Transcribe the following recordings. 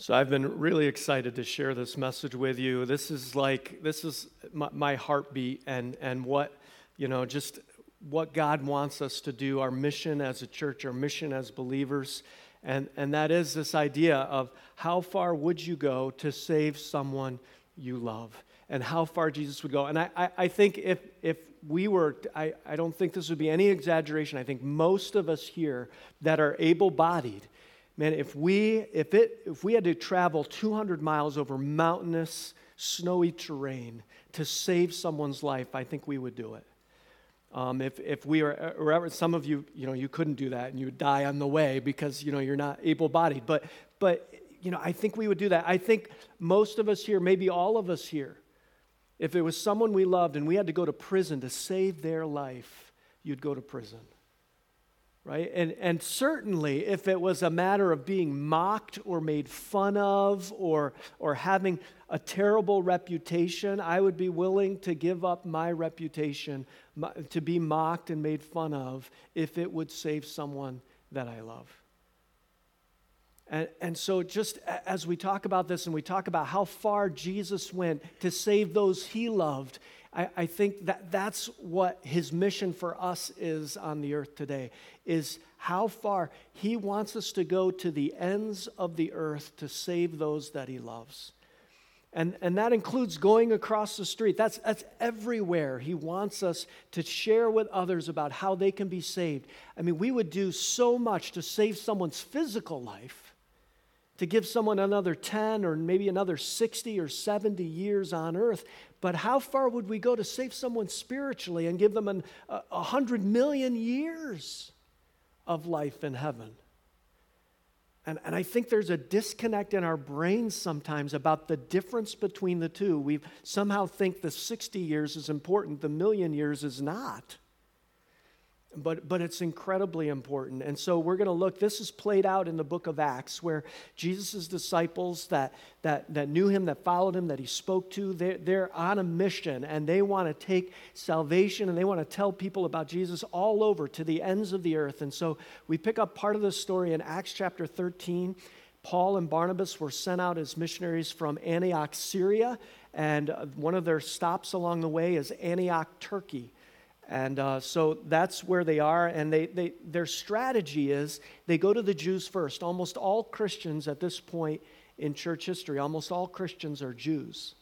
So I've been really excited to share this message with you. This is like this is my, my, heartbeat and and what you know just what God wants us to do, our mission as a church, our mission as believers, and and that is this idea of how far would you go to save someone you love, and how far Jesus would go. And I I, I think if if we were, I, I don't think this would be any exaggeration. I think most of us here that are able-bodied man, if we, if, it, if we had to travel 200 miles over mountainous, snowy terrain to save someone's life, I think we would do it. Um, if, if we are, or some of you, you know, you couldn't do that and you would die on the way because, you know, you're not able bodied. But, but, you know, I think we would do that. I think most of us here, maybe all of us here, if it was someone we loved and we had to go to prison to save their life, you'd go to prison right? And, and certainly, if it was a matter of being mocked or made fun of or, or having a terrible reputation, I would be willing to give up my reputation to be mocked and made fun of if it would save someone that I love. And, and so, just as we talk about this and we talk about how far Jesus went to save those he loved, I, I think that that's what his mission for us is on the earth today, is how far he wants us to go to the ends of the earth to save those that he loves. And, and that includes going across the street. That's, that's everywhere. He wants us to share with others about how they can be saved. I mean, we would do so much to save someone's physical life, to give someone another 10 or maybe another 60 or 70 years on earth. But how far would we go to save someone spiritually and give them a, a hundred million years of life in heaven? And, and I think there's a disconnect in our brains sometimes about the difference between the two. We somehow think the 60 years is important, the million years is not but, but it's incredibly important. And so we're going to look, this is played out in the book of Acts, where Jesus' disciples that, that, that knew him, that followed him, that he spoke to, they're, they're on a mission and they want to take salvation and they want to tell people about Jesus all over to the ends of the earth. And so we pick up part of the story in Acts chapter 13. Paul and Barnabas were sent out as missionaries from Antioch, Syria, and uh, one of their stops along the way is Antioch, Turkey. And uh, so that's where they are. And they, they, their strategy is they go to the Jews first. Almost all Christians at this point in church history, almost all Christians are Jews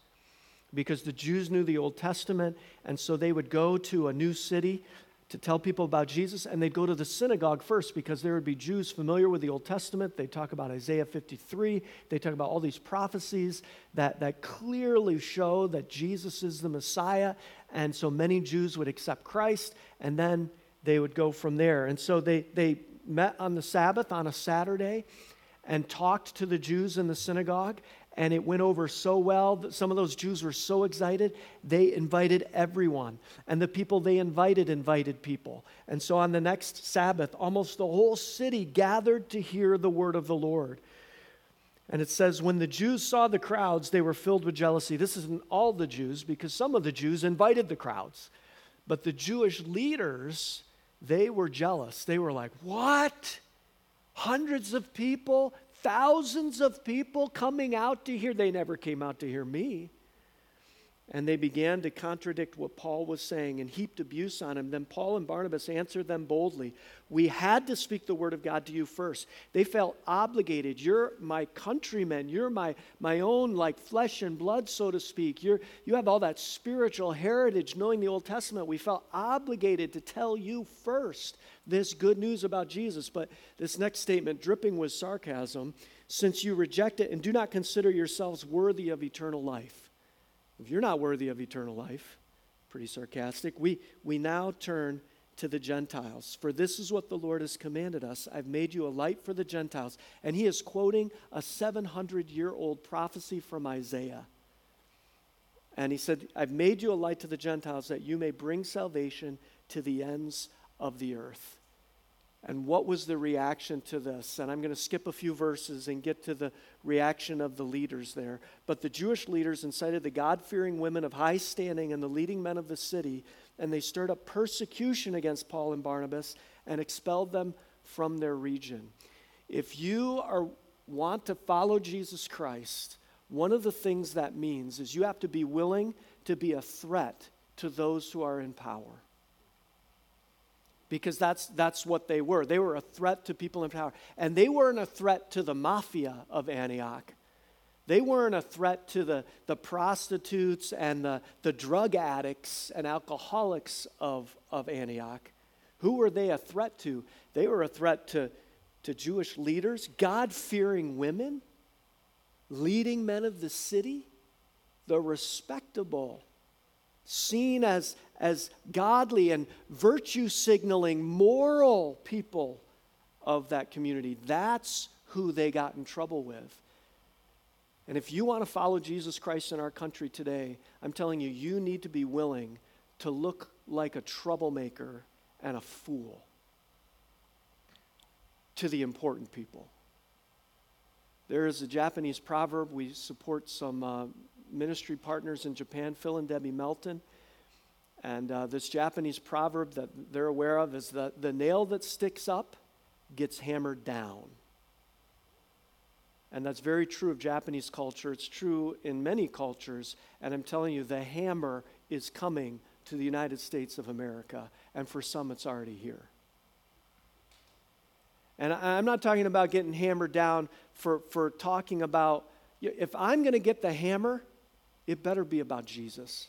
because the Jews knew the Old Testament. And so they would go to a new city to tell people about Jesus, and they'd go to the synagogue first because there would be Jews familiar with the Old Testament. They'd talk about Isaiah 53, they talk about all these prophecies that, that clearly show that Jesus is the Messiah. And so many Jews would accept Christ, and then they would go from there. And so they, they met on the Sabbath on a Saturday and talked to the Jews in the synagogue, and it went over so well that some of those Jews were so excited, they invited everyone. And the people they invited invited people. And so on the next Sabbath, almost the whole city gathered to hear the word of the Lord. And it says, when the Jews saw the crowds, they were filled with jealousy. This isn't all the Jews, because some of the Jews invited the crowds. But the Jewish leaders, they were jealous. They were like, what? Hundreds of people? Thousands of people coming out to hear. They never came out to hear me. And they began to contradict what Paul was saying and heaped abuse on him. Then Paul and Barnabas answered them boldly. We had to speak the word of God to you first. They felt obligated. You're my countrymen. You're my, my own, like flesh and blood, so to speak. You're, you have all that spiritual heritage, knowing the Old Testament. We felt obligated to tell you first this good news about Jesus. But this next statement, dripping with sarcasm, since you reject it and do not consider yourselves worthy of eternal life. If you're not worthy of eternal life, pretty sarcastic, we, we now turn to the Gentiles. For this is what the Lord has commanded us I've made you a light for the Gentiles. And he is quoting a 700 year old prophecy from Isaiah. And he said, I've made you a light to the Gentiles that you may bring salvation to the ends of the earth. And what was the reaction to this? And I'm going to skip a few verses and get to the reaction of the leaders there. But the Jewish leaders incited the God fearing women of high standing and the leading men of the city, and they stirred up persecution against Paul and Barnabas and expelled them from their region. If you are want to follow Jesus Christ, one of the things that means is you have to be willing to be a threat to those who are in power. Because that's, that's what they were. They were a threat to people in power. And they weren't a threat to the mafia of Antioch. They weren't a threat to the, the prostitutes and the, the drug addicts and alcoholics of, of Antioch. Who were they a threat to? They were a threat to, to Jewish leaders, God fearing women, leading men of the city, the respectable, seen as, as godly and virtue signaling, moral people of that community. That's who they got in trouble with. And if you want to follow Jesus Christ in our country today, I'm telling you, you need to be willing to look like a troublemaker and a fool to the important people. There is a Japanese proverb. We support some uh, ministry partners in Japan, Phil and Debbie Melton. And uh, this Japanese proverb that they're aware of is that the nail that sticks up gets hammered down. And that's very true of Japanese culture. It's true in many cultures. And I'm telling you, the hammer is coming to the United States of America. And for some, it's already here. And I'm not talking about getting hammered down for, for talking about, if I'm going to get the hammer, it better be about Jesus.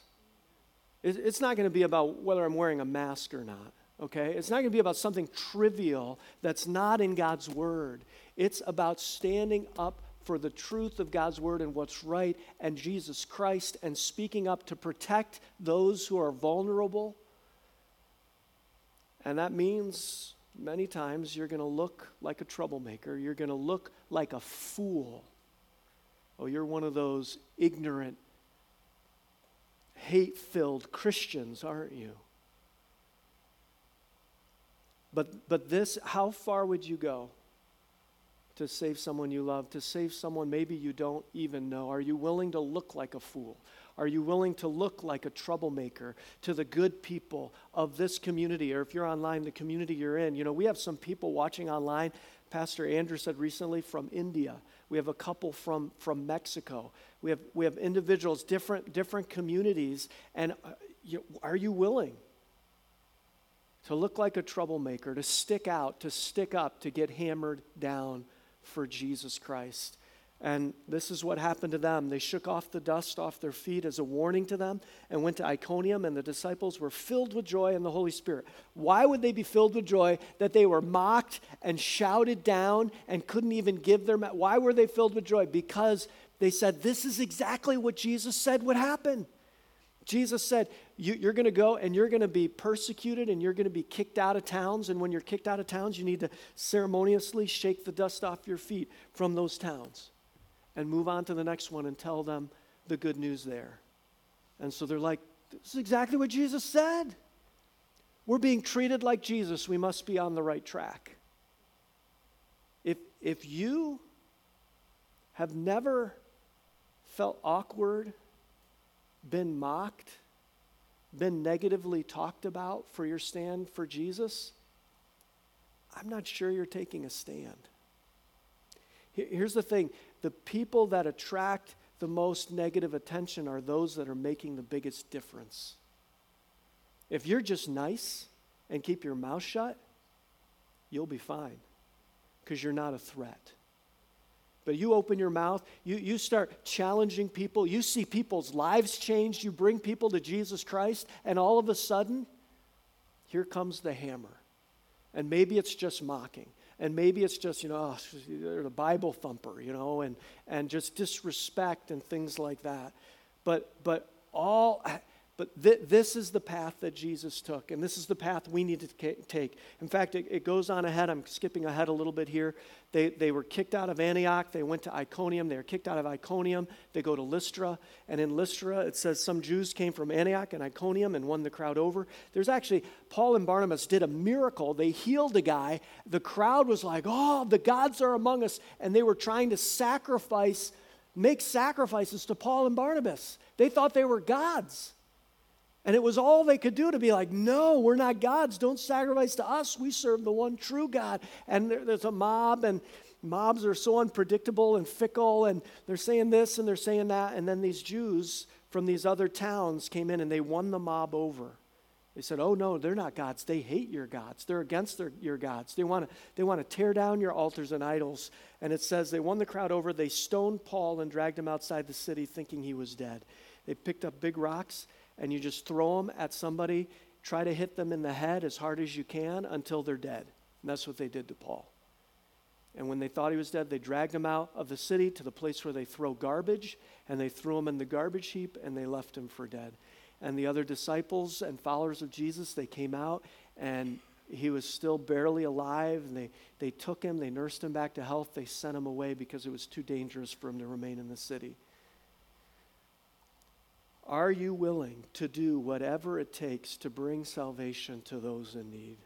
It's not going to be about whether I'm wearing a mask or not, okay? It's not going to be about something trivial that's not in God's Word. It's about standing up for the truth of God's Word and what's right and Jesus Christ and speaking up to protect those who are vulnerable. And that means many times you're going to look like a troublemaker, you're going to look like a fool. Oh, you're one of those ignorant hate filled Christians, aren't you? But, but this, how far would you go to save someone you love, to save someone maybe you don't even know? Are you willing to look like a fool? Are you willing to look like a troublemaker to the good people of this community? Or if you're online, the community you're in. You know, we have some people watching online. Pastor Andrew said recently from India. We have a couple from, from Mexico. We have, we have individuals, different, different communities. And uh, are you willing to look like a troublemaker, to stick out, to stick up, to get hammered down for Jesus Christ? And this is what happened to them. They shook off the dust off their feet as a warning to them and went to Iconium, and the disciples were filled with joy in the Holy Spirit. Why would they be filled with joy that they were mocked and shouted down and couldn't even give their. Why were they filled with joy? Because they said, This is exactly what Jesus said would happen. Jesus said, you, are going to go and you're going to be persecuted and you're going to be kicked out of towns. And when you're kicked out of towns, you need to ceremoniously shake the dust off your feet from those towns and move on to the next one and tell them the good news there. And so they're like, This is exactly what Jesus said. We're being treated like Jesus. We must be on the right track. If, if you have never felt awkward, been mocked, been negatively talked about for your stand for Jesus, I'm not sure you're taking a stand. Here's the thing the people that attract the most negative attention are those that are making the biggest difference. If you're just nice and keep your mouth shut, you'll be fine because you're not a threat. But you open your mouth, you, you start challenging people, you see people's lives change, you bring people to Jesus Christ, and all of a sudden, here comes the hammer. And maybe it's just mocking. And maybe it's just, you know, oh, they're the Bible thumper, you know, and, and just disrespect and things like that. But, but all, but th- this is the path that Jesus took, and this is the path we need to take. In fact, it, it, goes on ahead. I'm skipping ahead a little bit here. They, they were kicked out of Antioch. They went to Iconium. They were kicked out of Iconium. They go to Lystra. And in Lystra, it says some Jews came from Antioch and Iconium and won the crowd over. There's actually, Paul and Barnabas did a miracle. They healed a guy. The crowd was like, oh, the gods are among us. And they were trying to sacrifice, make sacrifices to Paul and Barnabas. They thought they were gods. And it was all they could do to be like, no, we're not gods. Don't sacrifice to us. We serve the one true God. And there, there's a mob, and, mobs are so unpredictable and fickle, and they're saying this and they're saying that. And then these Jews from these other towns came in and they won the mob over. They said, Oh, no, they're not gods. They hate your gods. They're against their, your gods. They want to they wanna tear down your altars and idols. And it says they won the crowd over. They stoned Paul and dragged him outside the city thinking he was dead. They picked up big rocks and you just throw them at somebody, try to hit them in the head as hard as you can until they're dead. And that's what they did to Paul. And when they thought he was dead, they dragged him out of the city to the place where they throw garbage, and they threw him in the garbage heap, and they left him for dead and the other disciples and followers of Jesus, they came out and he was still barely alive and they, they took him, they nursed him back to health, they sent him away because it was too dangerous for him to remain in the city. Are you willing to do whatever it takes to bring salvation to those in need?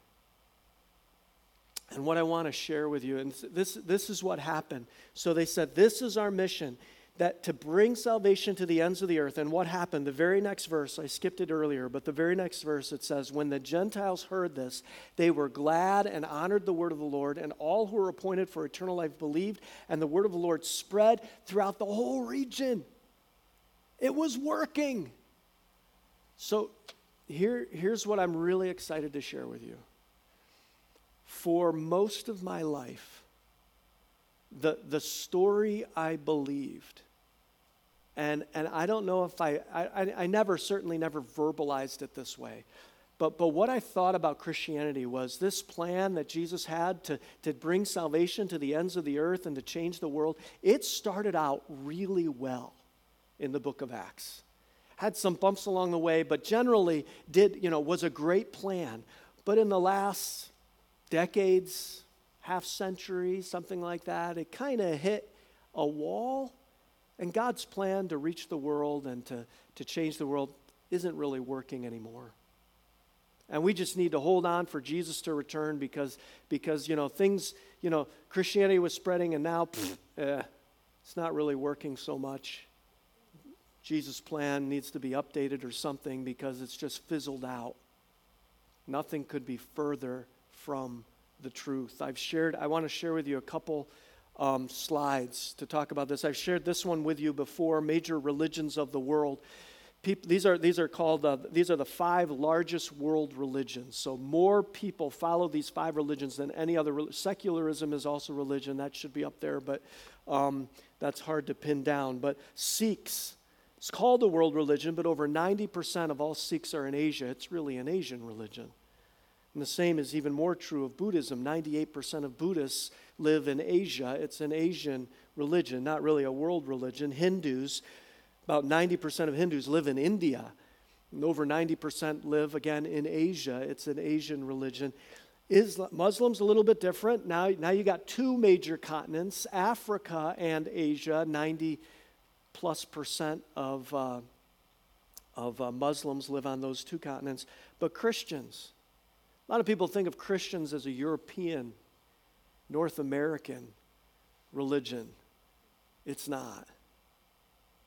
And what I want to share with you, and this, this is what happened. So they said, This is our mission that to bring salvation to the ends of the earth. And what happened? The very next verse, I skipped it earlier, but the very next verse it says, When the Gentiles heard this, they were glad and honored the word of the Lord, and all who were appointed for eternal life believed, and the word of the Lord spread throughout the whole region. It was working. So here, here's what I'm really excited to share with you. For most of my life, the, the story I believed. And, and I don't know if I, I, I never, certainly never verbalized it this way. But, but what I thought about Christianity was this plan that Jesus had to, to bring salvation to the ends of the earth and to change the world, it started out really well in the book of Acts. Had some bumps along the way, but generally did, you know, was a great plan. But in the last decades, half century, something like that. It kind of hit a wall. And God's plan to reach the world and to, to change the world isn't really working anymore. And we just need to hold on for Jesus to return because, because you know, things, you know, Christianity was spreading and now eh, it's not really working so much. Jesus' plan needs to be updated or something because it's just fizzled out. Nothing could be further from the truth. I've shared, I want to share with you a couple um, slides to talk about this. I've shared this one with you before major religions of the world. People, these, are, these are called, uh, these are the five largest world religions. So more people follow these five religions than any other. Secularism is also religion. That should be up there, but um, that's hard to pin down. But Sikhs, it's called a world religion, but over 90% of all Sikhs are in Asia. It's really an Asian religion. And the same is even more true of Buddhism. 98% of Buddhists live in Asia. It's an Asian religion, not really a world religion. Hindus, about 90% of Hindus live in India. And over 90% live again in Asia. It's an Asian religion. Islam, Muslims a little bit different. Now, now you got two major continents, Africa and Asia. 90 plus percent of, uh, of uh, Muslims live on those two continents. But Christians, a lot of people think of Christians as a European, North American religion. It's not.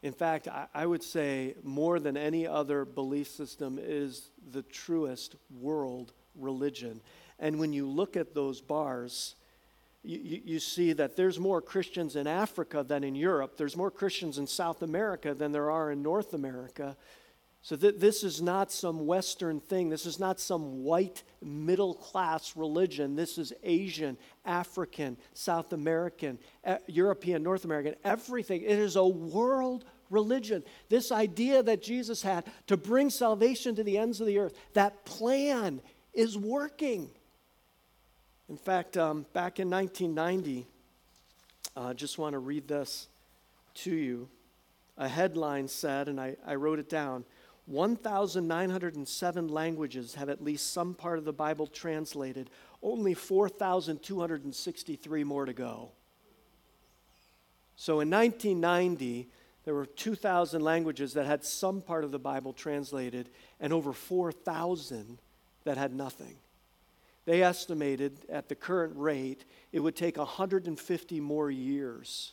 In fact, I, I, would say more than any other belief system is the truest world religion. And when you look at those bars, you, you, see that there's more Christians in Africa than in Europe. There's more Christians in South America than there are in North America. So th- this is not some Western thing. This is not some white middle class religion. This is Asian, African, South American, uh, European, North American, everything. It is a world religion. This idea that Jesus had to bring salvation to the ends of the earth, that plan is working. In fact, um, back in 1990, I uh, just want to read this to you. A headline said, and I, I wrote it down 1,907 languages have at least some part of the Bible translated, only 4,263 more to go. So in 1990, there were 2,000 languages that had some part of the Bible translated, and over 4,000 that had nothing. They estimated at the current rate it would take 150 more years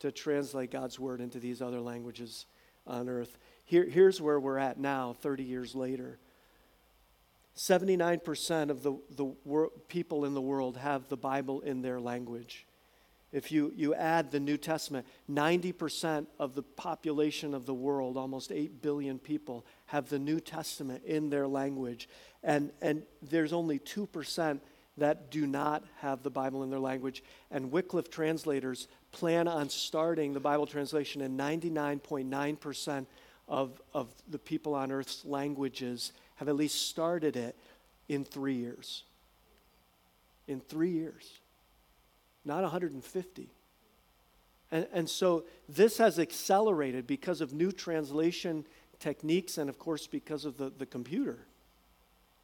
to translate God's word into these other languages on earth. Here, here's where we're at now, 30 years later. 79% of the, the wor- people in the world have the Bible in their language. If you, you add the New Testament, 90% of the population of the world, almost 8 billion people, have the New Testament in their language. And, and there's only 2% that do not have the Bible in their language. And Wycliffe translators plan on starting the Bible translation in 99.9% of, of the people on earth's languages, have at least started it in three years. In three years not 150. And, and so this has accelerated because of new translation techniques and, of course, because of the, the computer.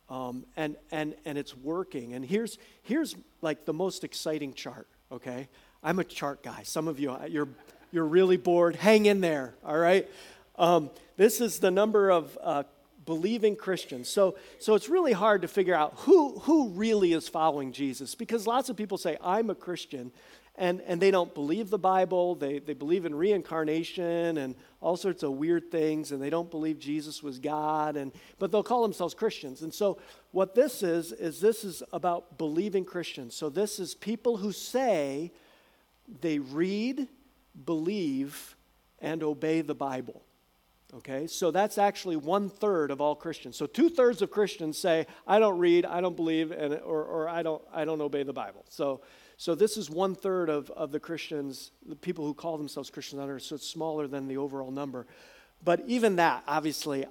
Um, and, and, and it's working. And here's, here's like the most exciting chart, okay? I'm a chart guy. Some of you, you're, you're really bored. Hang in there, all right? Um, this is the number of uh, believing Christians. So, so it's really hard to figure out who, who really is following Jesus because lots of people say, I'm a Christian, and, and they don't believe the Bible. They, they believe in reincarnation and all sorts of weird things, and they don't believe Jesus was God, and, but they'll call themselves Christians. And so, what this is, is this is about believing Christians. So, this is people who say they read, believe, and obey the Bible. Okay, so that's actually one third of all Christians. So two thirds of Christians say, "I don't read, I don't believe, and or, or I don't I don't obey the Bible." So, so this is one third of, of the Christians, the people who call themselves Christians on earth. So it's smaller than the overall number. But even that, obviously,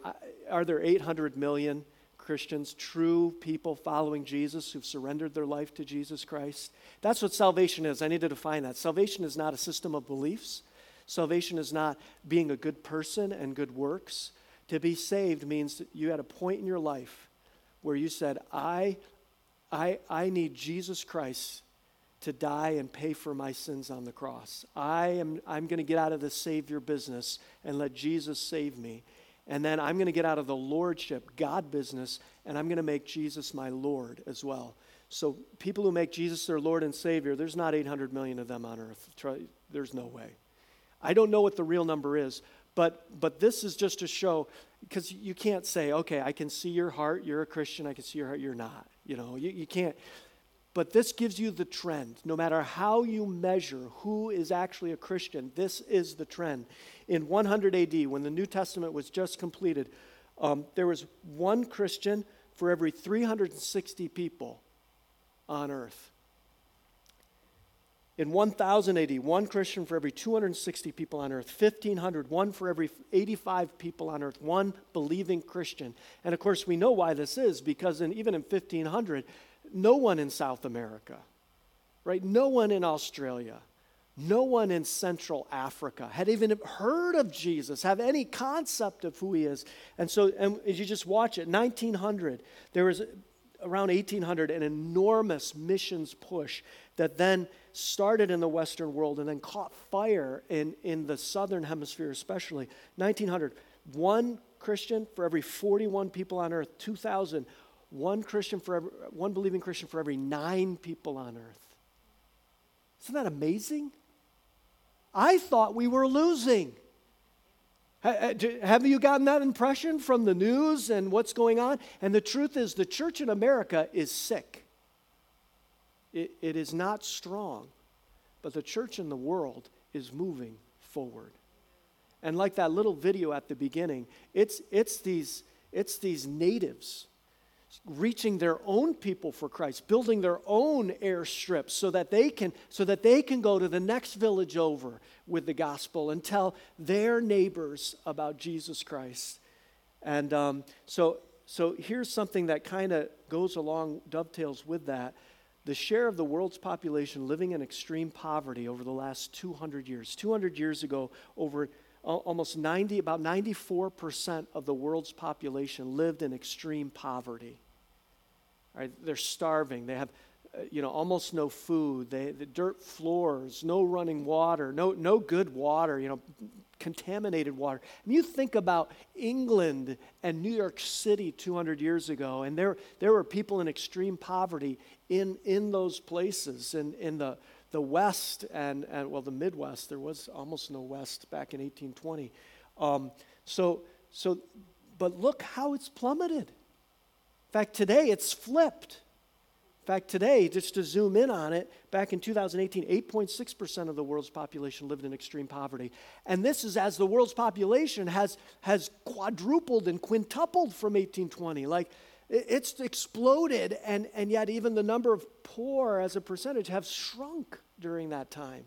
are there 800 million Christians, true people following Jesus who've surrendered their life to Jesus Christ? That's what salvation is. I need to define that. Salvation is not a system of beliefs. Salvation is not being a good person and good works. To be saved means you had a point in your life where you said, I, I, I need Jesus Christ to die and pay for my sins on the cross. I am I'm going to get out of the savior business and let Jesus save me. And then I'm going to get out of the lordship, God business, and I'm going to make Jesus my Lord as well. So people who make Jesus their Lord and Savior, there's not 800 million of them on earth. There's no way. I don't know what the real number is, but, but this is just to show, because you can't say, okay, I can see your heart, you're a Christian, I can see your heart, you're not. You know, you, you can't. But this gives you the trend. No matter how you measure who is actually a Christian, this is the trend. In 100 AD, when the New Testament was just completed, um, there was one Christian for every 360 people on earth. In 1000 AD, one Christian for every 260 people on earth. 1500, one for every 85 people on earth. One believing Christian. And of course, we know why this is because in, even in 1500, no one in South America, right? No one in Australia, no one in Central Africa had even heard of Jesus, have any concept of who he is. And so, and as you just watch it, 1900, there was around 1800 an enormous missions push that then started in the Western world and then caught fire in, in the Southern Hemisphere, especially. 1900, one Christian for every 41 people on earth. 2000, one Christian for every, one believing Christian for every nine people on earth. Isn't that amazing? I thought we were losing. Have you gotten that impression from the news and what's going on? And the truth is, the church in America is sick it, it is not strong, but the church in the world is moving forward. And like that little video at the beginning, it's, it's, these, it's these natives reaching their own people for Christ, building their own airstrips so that they can so that they can go to the next village over with the gospel and tell their neighbors about Jesus Christ. And um, so so here's something that kind of goes along dovetails with that the share of the world's population living in extreme poverty over the last 200 years. 200 years ago, over almost 90, about 94% of the world's population lived in extreme poverty. Right? They're starving. They have, uh, you know, almost no food. They, the dirt floors, no running water, no, no good water. You know, contaminated water. You think about England and New York City 200 years ago, and there, there were people in extreme poverty in, in those places. In, in the, the West and, and, well, the Midwest, there was almost no West back in 1820. Um, so, so, but look how it's plummeted. In fact, today it's flipped. In fact, today, just to zoom in on it, back in 2018, 8.6% of the world's population lived in extreme poverty. And this is as the world's population has, has quadrupled and quintupled from 1820. Like, it's exploded, and, and yet even the number of poor as a percentage have shrunk during that time.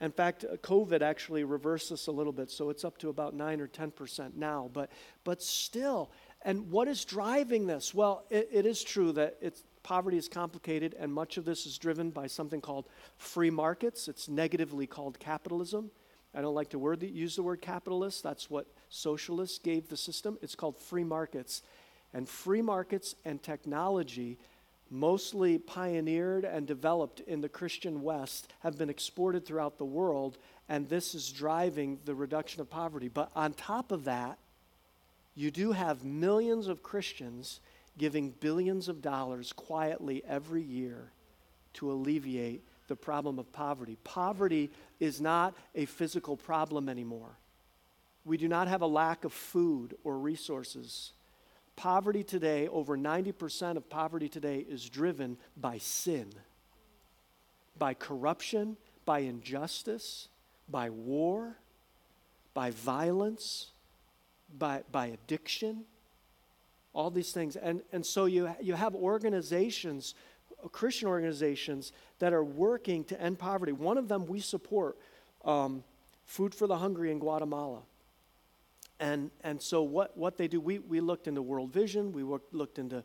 In fact, uh, COVID actually reversed this a little bit, so it's up to about 9 or 10% now. But, but still, and what is driving this? Well, it, it is true that poverty is complicated, and much of this is driven by something called free markets. It's negatively called capitalism. I don't like to word, use the word capitalist. That's what socialists gave the system. It's called free markets. And free markets and technology, mostly pioneered and developed in the Christian West, have been exported throughout the world, and this is driving the reduction of poverty. But on top of that, you do have millions of Christians giving billions of dollars quietly every year to alleviate the problem of poverty. Poverty is not a physical problem anymore. We do not have a lack of food or resources. Poverty today, over 90% of poverty today, is driven by sin, by corruption, by injustice, by war, by violence, by, by addiction, all these things. And, and so you, you have organizations, Christian organizations, that are working to end poverty. One of them we support, um, Food for the Hungry in Guatemala. And, and so what, what they do, we, we looked into World Vision, we worked, looked into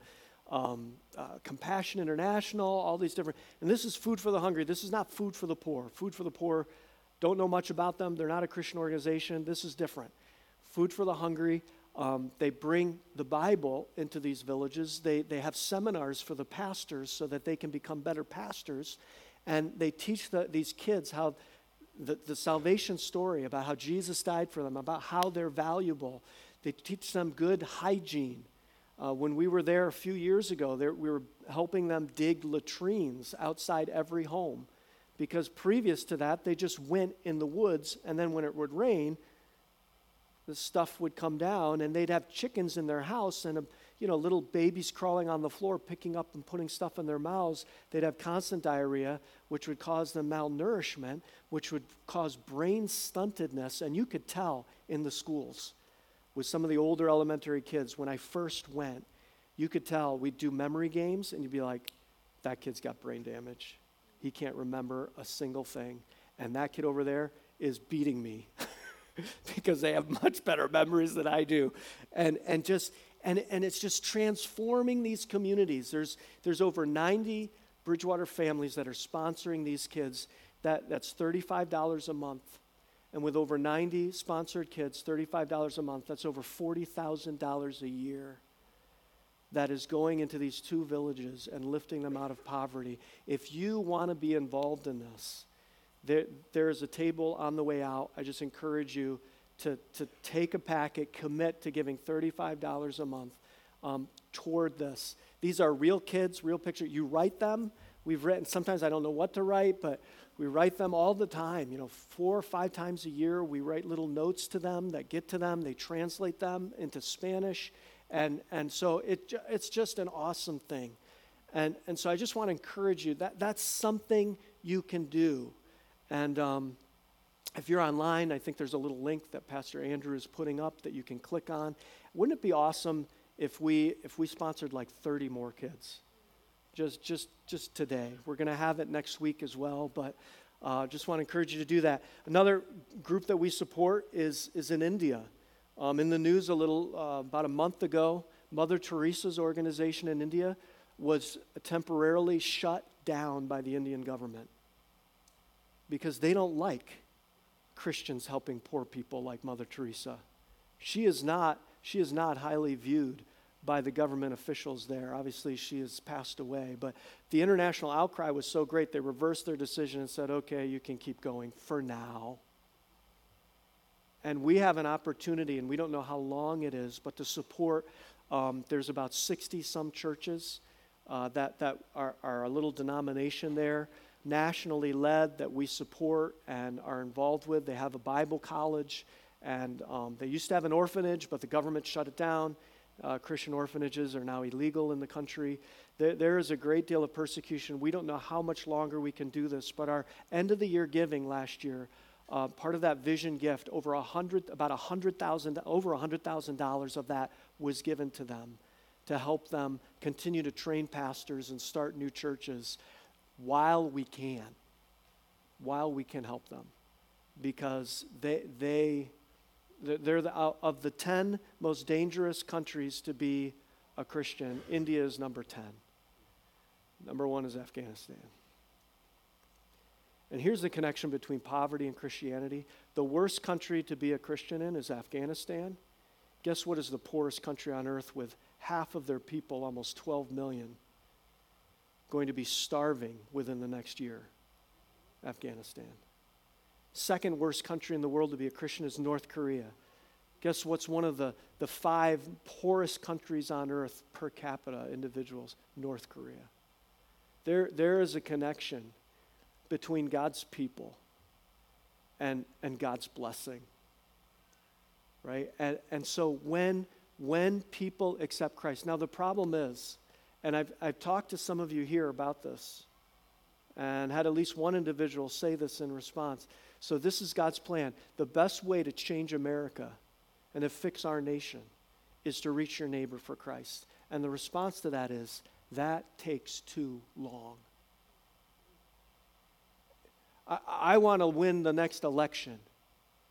um, uh, Compassion International, all these different, and this is Food for the Hungry. This is not Food for the Poor. Food for the Poor, don't know much about them. They're not a Christian organization. This is different. Food for the Hungry, um, they bring the Bible into these villages. They, they have seminars for the pastors so that they can become better pastors. And they teach the, these kids how the, the salvation story about how Jesus died for them, about how they're valuable. They teach them good hygiene. Uh, when we were there a few years ago, there, we were helping them dig latrines outside every home because previous to that, they just went in the woods, and then when it would rain, the stuff would come down, and they'd have chickens in their house, and you know, little babies crawling on the floor, picking up and putting stuff in their mouths. They'd have constant diarrhea, which would cause them malnourishment, which would cause brain stuntedness. And you could tell in the schools with some of the older elementary kids, when I first went, you could tell we'd do memory games, and you'd be like, that kid's got brain damage. He can't remember a single thing. And that kid over there is beating me because they have much better memories than I do. And, and just, and, and it's just transforming these communities. There's, there's over 90 Bridgewater families that are sponsoring these kids. That, that's $35 a month. And with over 90 sponsored kids, $35 a month, that's over $40,000 a year that is going into these two villages and lifting them out of poverty. If you want to be involved in this, there, there is a table on the way out. I just encourage you to, to take a packet, commit to giving $35 a month um, toward this. These are real kids, real pictures. You write them. We've written, sometimes I don't know what to write, but we write them all the time. You know, four or five times a year, we write little notes to them that get to them. They translate them into Spanish. And, and so it, it's just an awesome thing. And, and so I just want to encourage you that that's something you can do. And, um, if you're online, I think there's a little link that Pastor Andrew is putting up that you can click on. Wouldn't it be awesome if we if we sponsored like 30 more kids? Just just just today. We're going to have it next week as well, but uh, just want to encourage you to do that. Another group that we support is is in India. Um, in the news a little uh, about a month ago, Mother Teresa's organization in India was temporarily shut down by the Indian government because they don't like Christians helping poor people like Mother Teresa. She is not, she is not highly viewed by the government officials there. Obviously, she has passed away. But the international outcry was so great, they reversed their decision and said, okay, you can keep going for now. And we have an opportunity, and we don't know how long it is, but to support. Um, there's about 60 some churches uh, that, that are, are a little denomination there nationally led that we support and are involved with. They have a Bible college, and um, they used to have an orphanage, but the government shut it down. Uh, Christian orphanages are now illegal in the country. There, there is a great deal of persecution. We don't know how much longer we can do this, but our end of the year giving last year, uh, part of that vision gift, over a hundred, about a hundred thousand, over a hundred thousand dollars of that was given to them to help them continue to train pastors and start new churches while we can, while we can help them, because they they they're the, of the 10 most dangerous countries to be a Christian, India is number 10. Number one is Afghanistan. And here's the connection between poverty and Christianity. The worst country to be a Christian in is Afghanistan. Guess what is the poorest country on earth with half of their people, almost 12 million, going to be starving within the next year? Afghanistan. Second worst country in the world to be a Christian is North Korea. Guess what's one of the, the five poorest countries on earth per capita individuals? North Korea. There, there is a connection between God's people and, and God's blessing. Right? And, and so when, when people accept Christ, now the problem is, and I've, I've talked to some of you here about this and had at least one individual say this in response. So, this is God's plan. The best way to change America and to fix our nation is to reach your neighbor for Christ. And the response to that is that takes too long. I, I want to win the next election,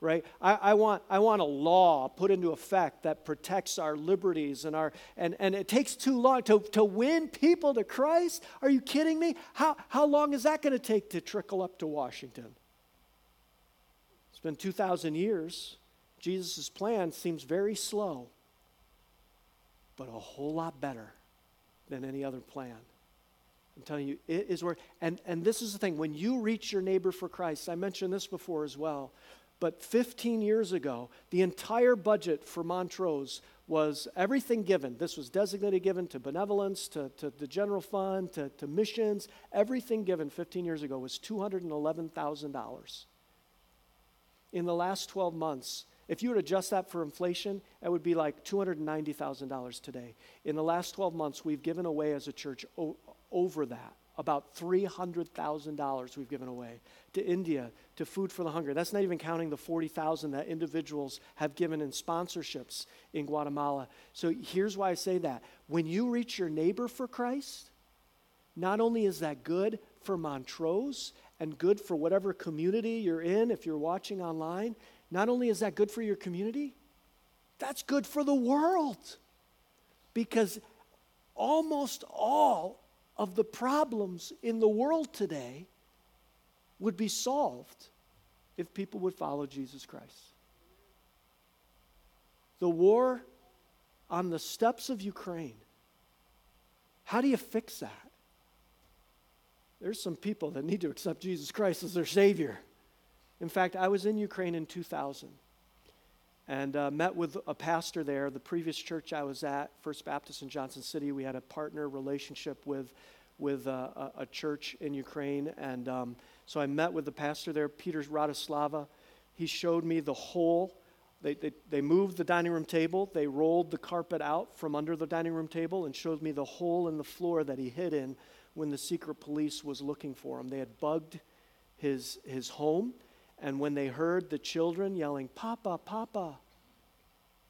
right? I, I, want, I want a law put into effect that protects our liberties and our, and, and it takes too long to, to win people to Christ. Are you kidding me? How, how long is that going to take to trickle up to Washington? It's been 2,000 years. Jesus' plan seems very slow, but a whole lot better than any other plan. I'm telling you, it is where, and, and this is the thing, when you reach your neighbor for Christ, I mentioned this before as well, but 15 years ago, the entire budget for Montrose was everything given. This was designated given to benevolence, to, to the general fund, to, to missions. Everything given 15 years ago was $211,000 in the last 12 months, if you would adjust that for inflation, it would be like $290,000 today. In the last 12 months, we've given away as a church o- over that. About $300,000 we've given away to India, to Food for the Hungry. That's not even counting the 40,000 that individuals have given in sponsorships in Guatemala. So here's why I say that. When you reach your neighbor for Christ, not only is that good for Montrose and good for whatever community you're in, if you're watching online, not only is that good for your community, that's good for the world. Because almost all of the problems in the world today would be solved if people would follow Jesus Christ. The war on the steppes of Ukraine, how do you fix that? There's some people that need to accept Jesus Christ as their Savior. In fact, I was in Ukraine in 2000 and uh, met with a pastor there. The previous church I was at, First Baptist in Johnson City, we had a partner relationship with, with uh, a, a, church in Ukraine. And um, so I met with the pastor there, Peter Radoslava. He showed me the whole. They, they, they moved the dining room table, they rolled the carpet out from under the dining room table, and showed me the hole in the floor that he hid in when the secret police was looking for him. They had bugged his, his home, and when they heard the children yelling, Papa, Papa,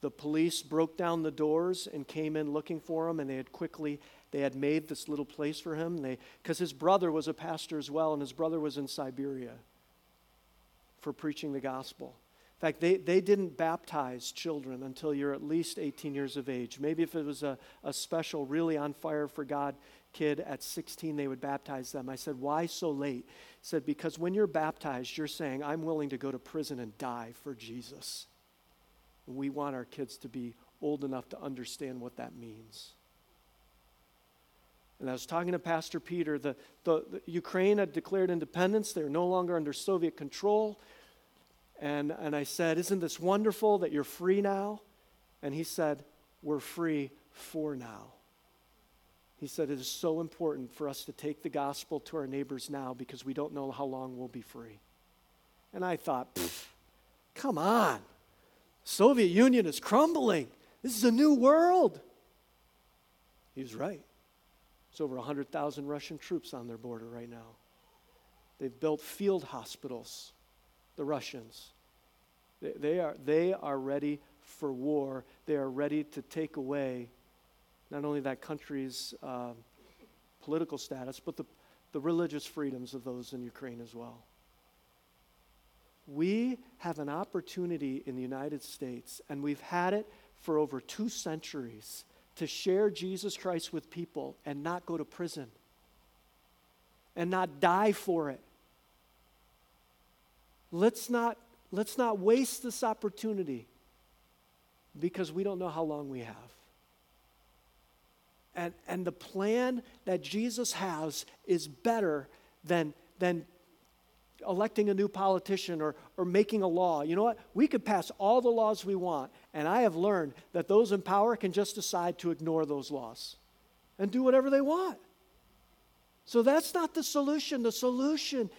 the police broke down the doors and came in looking for him, and they had quickly they had made this little place for him. They because his brother was a pastor as well, and his brother was in Siberia for preaching the gospel. In fact, they, they didn't baptize children until you're at least 18 years of age. Maybe if it was a, a special, really on fire for God kid at 16, they would baptize them. I said, Why so late? He said, Because when you're baptized, you're saying, I'm willing to go to prison and die for Jesus. And we want our kids to be old enough to understand what that means. And I was talking to Pastor Peter. The, the, the Ukraine had declared independence, they're no longer under Soviet control. And, and I said, Isn't this wonderful that you're free now? And he said, We're free for now. He said, It is so important for us to take the gospel to our neighbors now because we don't know how long we'll be free. And I thought, come on. Soviet Union is crumbling. This is a new world. He was right. There's over 100,000 Russian troops on their border right now. They've built field hospitals, the Russians. They, they, are, they are ready for war. They are ready to take away not only that country's uh, political status, but the, the religious freedoms of those in Ukraine as well. We have an opportunity in the United States, and we've had it for over two centuries, to share Jesus Christ with people and not go to prison and not die for it. Let's not, let's not waste this opportunity because we don't know how long we have. And, and the plan that Jesus has is better than, than electing a new politician or, or making a law. You know what? We could pass all the laws we want, and I have learned that those in power can just decide to ignore those laws and do whatever they want. So that's not the solution. The solution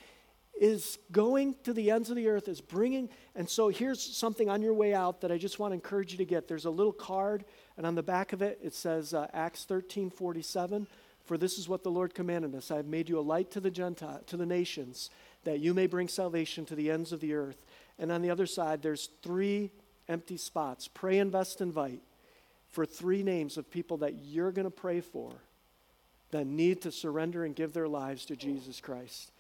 is going to the ends of the earth, is bringing. And so here's something on your way out that I just want to encourage you to get. There's a little card, and on the back of it, it says uh, Acts 13 47. For this is what the Lord commanded us I have made you a light to the Gentile, to the nations, that you may bring salvation to the ends of the earth. And on the other side, there's three empty spots. Pray, invest, invite for three names of people that you're going to pray for that need to surrender and give their lives to Jesus Christ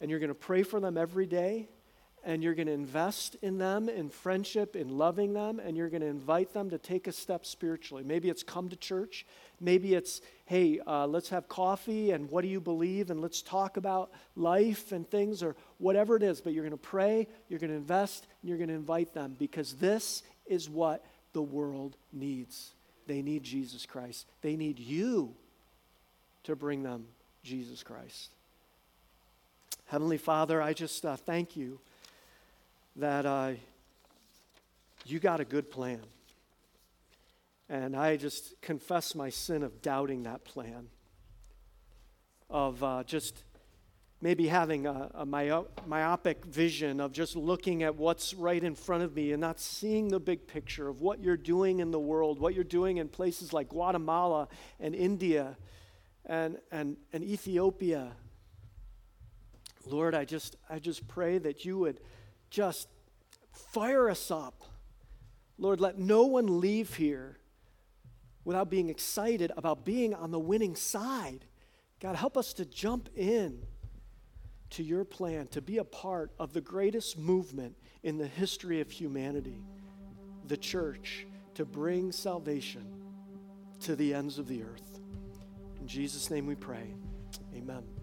and you're going to pray for them every day, and you're going to invest in them in friendship, in loving them, and you're going to invite them to take a step spiritually. Maybe it's come to church. Maybe it's, hey, uh, let's have coffee, and what do you believe, and let's talk about life and things, or whatever it is. But you're going to pray, you're going to invest, and you're going to invite them because this is what the world needs. They need Jesus Christ. They need you to bring them Jesus Christ. Heavenly Father, I just uh, thank you that uh, you got a good plan. And I just confess my sin of doubting that plan, of uh, just maybe having a, a myopic vision of just looking at what's right in front of me and not seeing the big picture of what you're doing in the world, what you're doing in places like Guatemala and India and, and, and Ethiopia Lord, I just, I just pray that you would just fire us up. Lord, let no one leave here without being excited about being on the winning side. God, help us to jump in to your plan, to be a part of the greatest movement in the history of humanity, the church, to bring salvation to the ends of the earth. In Jesus' name we pray. Amen.